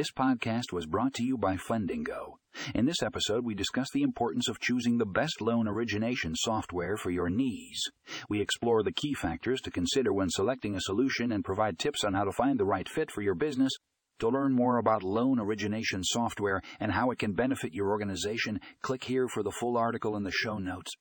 This podcast was brought to you by Fundingo. In this episode, we discuss the importance of choosing the best loan origination software for your needs. We explore the key factors to consider when selecting a solution and provide tips on how to find the right fit for your business. To learn more about loan origination software and how it can benefit your organization, click here for the full article in the show notes.